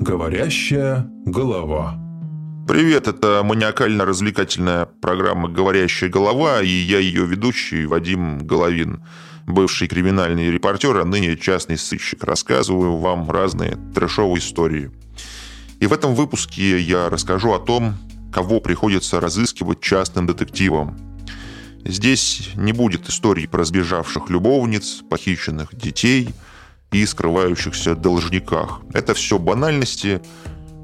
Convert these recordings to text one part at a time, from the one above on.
Говорящая голова. Привет, это маниакально-развлекательная программа «Говорящая голова» и я ее ведущий Вадим Головин, бывший криминальный репортер, а ныне частный сыщик. Рассказываю вам разные трэшовые истории. И в этом выпуске я расскажу о том, кого приходится разыскивать частным детективам. Здесь не будет историй про сбежавших любовниц, похищенных детей – и скрывающихся должниках. Это все банальности,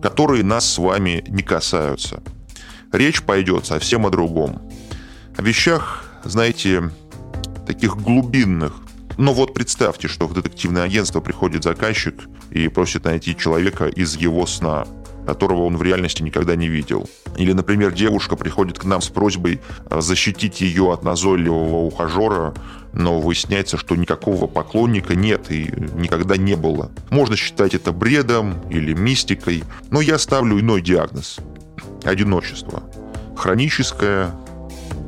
которые нас с вами не касаются. Речь пойдет совсем о другом. О вещах, знаете, таких глубинных. Но вот представьте, что в детективное агентство приходит заказчик и просит найти человека из его сна которого он в реальности никогда не видел. Или, например, девушка приходит к нам с просьбой э, защитить ее от назойливого ухажера, но выясняется, что никакого поклонника нет и никогда не было. Можно считать это бредом или мистикой, но я ставлю иной диагноз. Одиночество. Хроническое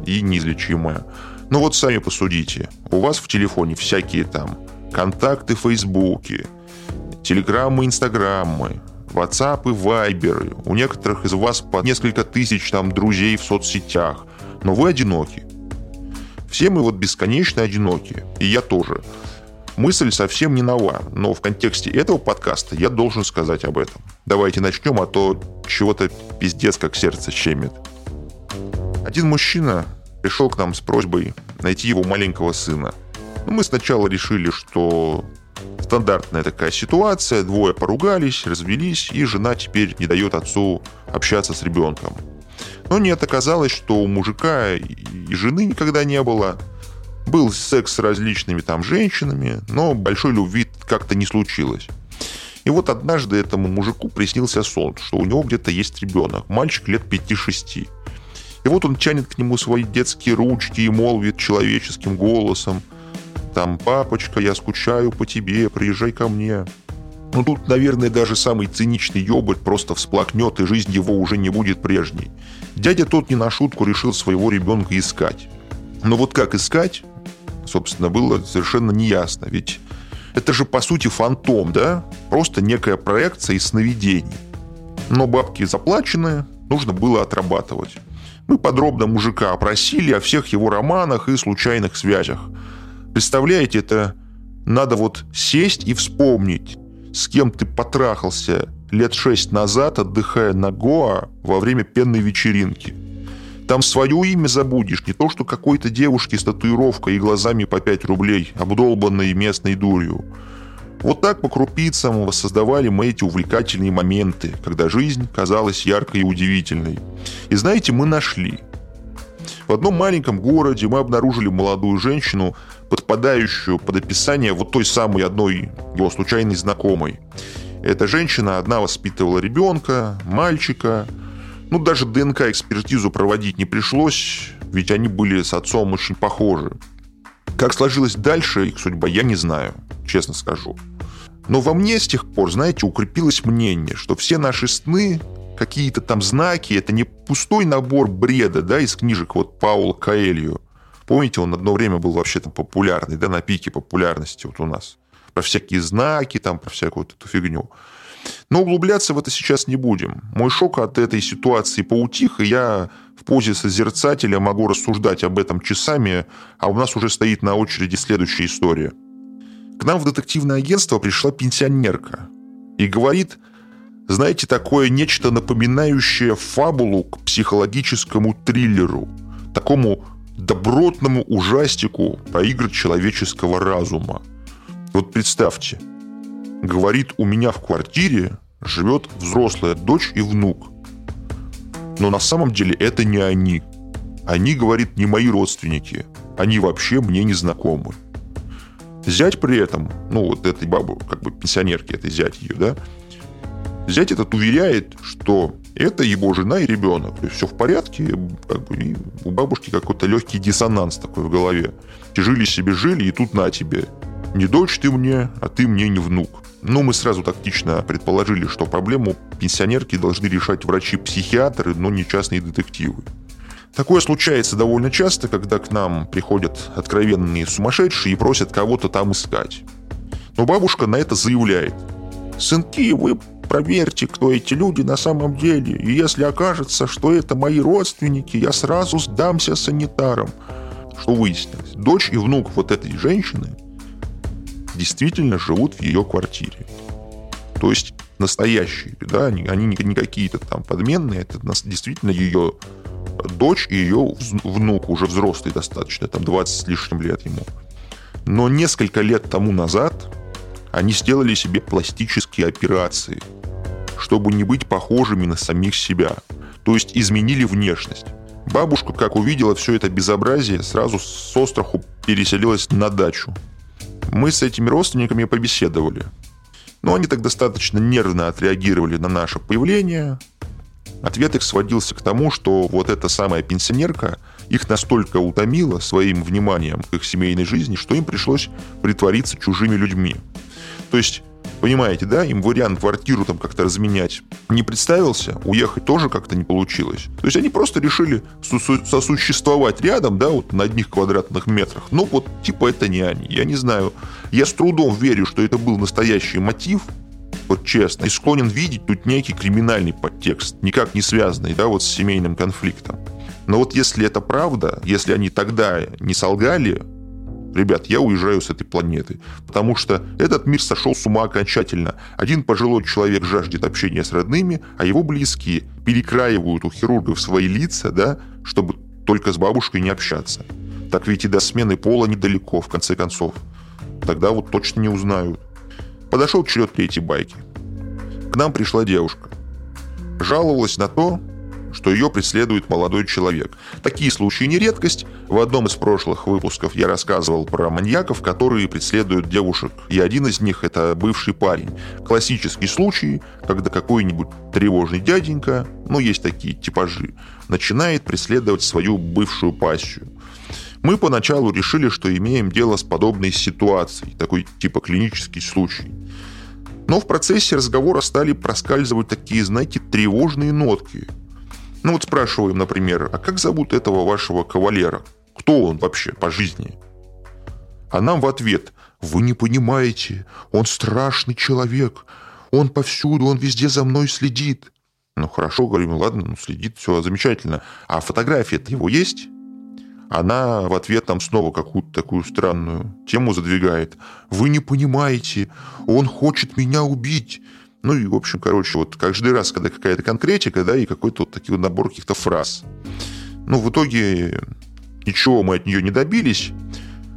и неизлечимое. Ну вот сами посудите. У вас в телефоне всякие там контакты в Фейсбуке, телеграммы, инстаграммы, WhatsApp и Viber. У некоторых из вас по несколько тысяч там друзей в соцсетях. Но вы одиноки. Все мы вот бесконечно одиноки. И я тоже. Мысль совсем не нова, но в контексте этого подкаста я должен сказать об этом. Давайте начнем, а то чего-то пиздец как сердце щемит. Один мужчина пришел к нам с просьбой найти его маленького сына. Ну, мы сначала решили, что Стандартная такая ситуация, двое поругались, развелись, и жена теперь не дает отцу общаться с ребенком. Но нет, оказалось, что у мужика и жены никогда не было. Был секс с различными там женщинами, но большой любви как-то не случилось. И вот однажды этому мужику приснился сон, что у него где-то есть ребенок, мальчик лет 5-6. И вот он тянет к нему свои детские ручки и молвит человеческим голосом – там «Папочка, я скучаю по тебе, приезжай ко мне». Ну тут, наверное, даже самый циничный ёбарь просто всплакнет, и жизнь его уже не будет прежней. Дядя тот не на шутку решил своего ребенка искать. Но вот как искать, собственно, было совершенно неясно. Ведь это же, по сути, фантом, да? Просто некая проекция из сновидений. Но бабки заплачены, нужно было отрабатывать. Мы подробно мужика опросили о всех его романах и случайных связях – Представляете, это надо вот сесть и вспомнить, с кем ты потрахался лет шесть назад, отдыхая на Гоа во время пенной вечеринки. Там свое имя забудешь, не то что какой-то девушке с татуировкой и глазами по 5 рублей, обдолбанной местной дурью. Вот так по крупицам воссоздавали мы эти увлекательные моменты, когда жизнь казалась яркой и удивительной. И знаете, мы нашли. В одном маленьком городе мы обнаружили молодую женщину, подпадающую под описание вот той самой одной его случайной знакомой. Эта женщина одна воспитывала ребенка, мальчика. Ну, даже ДНК-экспертизу проводить не пришлось, ведь они были с отцом очень похожи. Как сложилось дальше их судьба, я не знаю, честно скажу. Но во мне с тех пор, знаете, укрепилось мнение, что все наши сны, какие-то там знаки, это не пустой набор бреда, да, из книжек вот Паула Каэлью, Помните, он одно время был вообще там популярный, да, на пике популярности вот у нас. Про всякие знаки, там, про всякую вот эту фигню. Но углубляться в это сейчас не будем. Мой шок от этой ситуации поутих, и я в позе созерцателя могу рассуждать об этом часами, а у нас уже стоит на очереди следующая история. К нам в детективное агентство пришла пенсионерка и говорит, знаете, такое нечто напоминающее фабулу к психологическому триллеру, такому добротному ужастику про игры человеческого разума. Вот представьте, говорит, у меня в квартире живет взрослая дочь и внук. Но на самом деле это не они. Они, говорит, не мои родственники. Они вообще мне не знакомы. Зять при этом, ну вот этой бабы, как бы пенсионерки, этой зять ее, да, зять этот уверяет, что это его жена и ребенок. То есть все в порядке, как бы, у бабушки какой-то легкий диссонанс такой в голове. Жили себе, жили, и тут на тебе. Не дочь ты мне, а ты мне не внук. Но мы сразу тактично предположили, что проблему пенсионерки должны решать врачи-психиатры, но не частные детективы. Такое случается довольно часто, когда к нам приходят откровенные сумасшедшие и просят кого-то там искать. Но бабушка на это заявляет. «Сынки, вы проверьте, кто эти люди на самом деле. И если окажется, что это мои родственники, я сразу сдамся санитарам. Что выяснилось? Дочь и внук вот этой женщины действительно живут в ее квартире. То есть настоящие, да, они, они не какие-то там подменные, это действительно ее дочь и ее внук, уже взрослый достаточно, там 20 с лишним лет ему. Но несколько лет тому назад они сделали себе пластические операции, чтобы не быть похожими на самих себя. То есть изменили внешность. Бабушка, как увидела все это безобразие, сразу с остраху переселилась на дачу. Мы с этими родственниками побеседовали. Но они так достаточно нервно отреагировали на наше появление. Ответ их сводился к тому, что вот эта самая пенсионерка их настолько утомила своим вниманием к их семейной жизни, что им пришлось притвориться чужими людьми. То есть Понимаете, да, им вариант квартиру там как-то разменять не представился, уехать тоже как-то не получилось. То есть они просто решили сосуществовать рядом, да, вот на одних квадратных метрах. Но вот типа это не они. Я не знаю. Я с трудом верю, что это был настоящий мотив, вот честно, и склонен видеть тут некий криминальный подтекст, никак не связанный, да, вот с семейным конфликтом. Но вот если это правда, если они тогда не солгали, ребят, я уезжаю с этой планеты, потому что этот мир сошел с ума окончательно. Один пожилой человек жаждет общения с родными, а его близкие перекраивают у хирургов свои лица, да, чтобы только с бабушкой не общаться. Так ведь и до смены пола недалеко, в конце концов. Тогда вот точно не узнают. Подошел черед третьей байки. К нам пришла девушка. Жаловалась на то, что ее преследует молодой человек. Такие случаи не редкость. В одном из прошлых выпусков я рассказывал про маньяков, которые преследуют девушек, и один из них это бывший парень. Классический случай, когда какой-нибудь тревожный дяденька, ну есть такие типажи, начинает преследовать свою бывшую пассию. Мы поначалу решили, что имеем дело с подобной ситуацией, такой типа клинический случай. Но в процессе разговора стали проскальзывать такие, знаете, тревожные нотки – ну вот спрашиваем, например, а как зовут этого вашего кавалера? Кто он вообще по жизни? А нам в ответ, вы не понимаете, он страшный человек, он повсюду, он везде за мной следит. Ну хорошо, говорим, ладно, ну следит, все замечательно. А фотография-то его есть? Она в ответ там снова какую-то такую странную тему задвигает. Вы не понимаете, он хочет меня убить. Ну и, в общем, короче, вот каждый раз, когда какая-то конкретика, да, и какой-то вот такой набор каких-то фраз. Ну, в итоге ничего мы от нее не добились,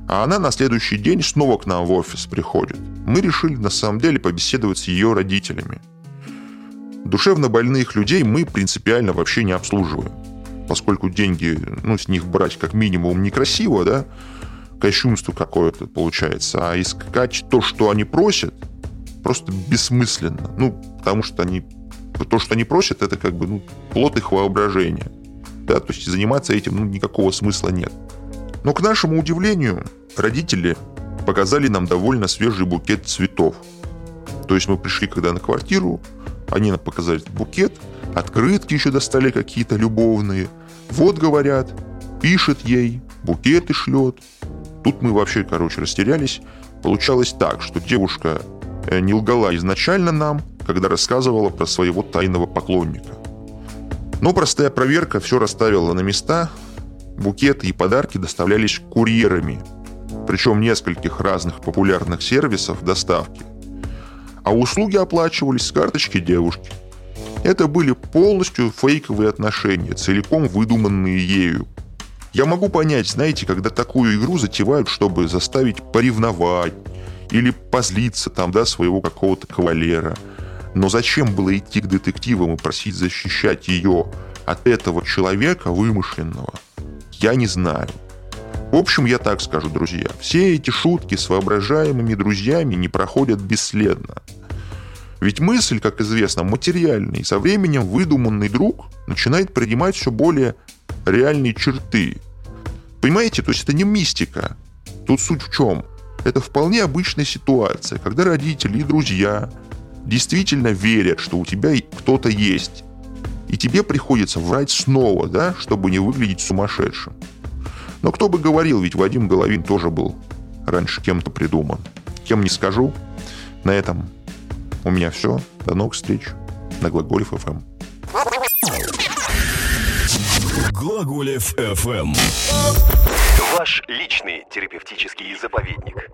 а она на следующий день снова к нам в офис приходит. Мы решили, на самом деле, побеседовать с ее родителями. Душевно больных людей мы принципиально вообще не обслуживаем, поскольку деньги, ну, с них брать как минимум некрасиво, да, кощунство какое-то получается, а искать то, что они просят – просто бессмысленно. Ну, потому что они... То, что они просят, это как бы ну, плод их воображения. Да, то есть заниматься этим ну, никакого смысла нет. Но, к нашему удивлению, родители показали нам довольно свежий букет цветов. То есть мы пришли когда на квартиру, они нам показали букет, открытки еще достали какие-то любовные. Вот, говорят, пишет ей, букеты шлет. Тут мы вообще, короче, растерялись. Получалось так, что девушка не лгала изначально нам, когда рассказывала про своего тайного поклонника. Но простая проверка все расставила на места, букеты и подарки доставлялись курьерами, причем нескольких разных популярных сервисов доставки. А услуги оплачивались с карточки девушки. Это были полностью фейковые отношения, целиком выдуманные ею. Я могу понять, знаете, когда такую игру затевают, чтобы заставить поревновать, или позлиться там, да, своего какого-то кавалера. Но зачем было идти к детективам и просить защищать ее от этого человека вымышленного, я не знаю. В общем, я так скажу, друзья, все эти шутки с воображаемыми друзьями не проходят бесследно. Ведь мысль, как известно, материальный, и со временем выдуманный друг начинает принимать все более реальные черты. Понимаете, то есть это не мистика. Тут суть в чем? Это вполне обычная ситуация, когда родители и друзья действительно верят, что у тебя кто-то есть. И тебе приходится врать снова, да, чтобы не выглядеть сумасшедшим. Но кто бы говорил, ведь Вадим Головин тоже был раньше кем-то придуман. Кем не скажу. На этом У меня все. До новых встреч на Глаголев ФМ. Глаголев FM. Ваш личный терапевтический заповедник.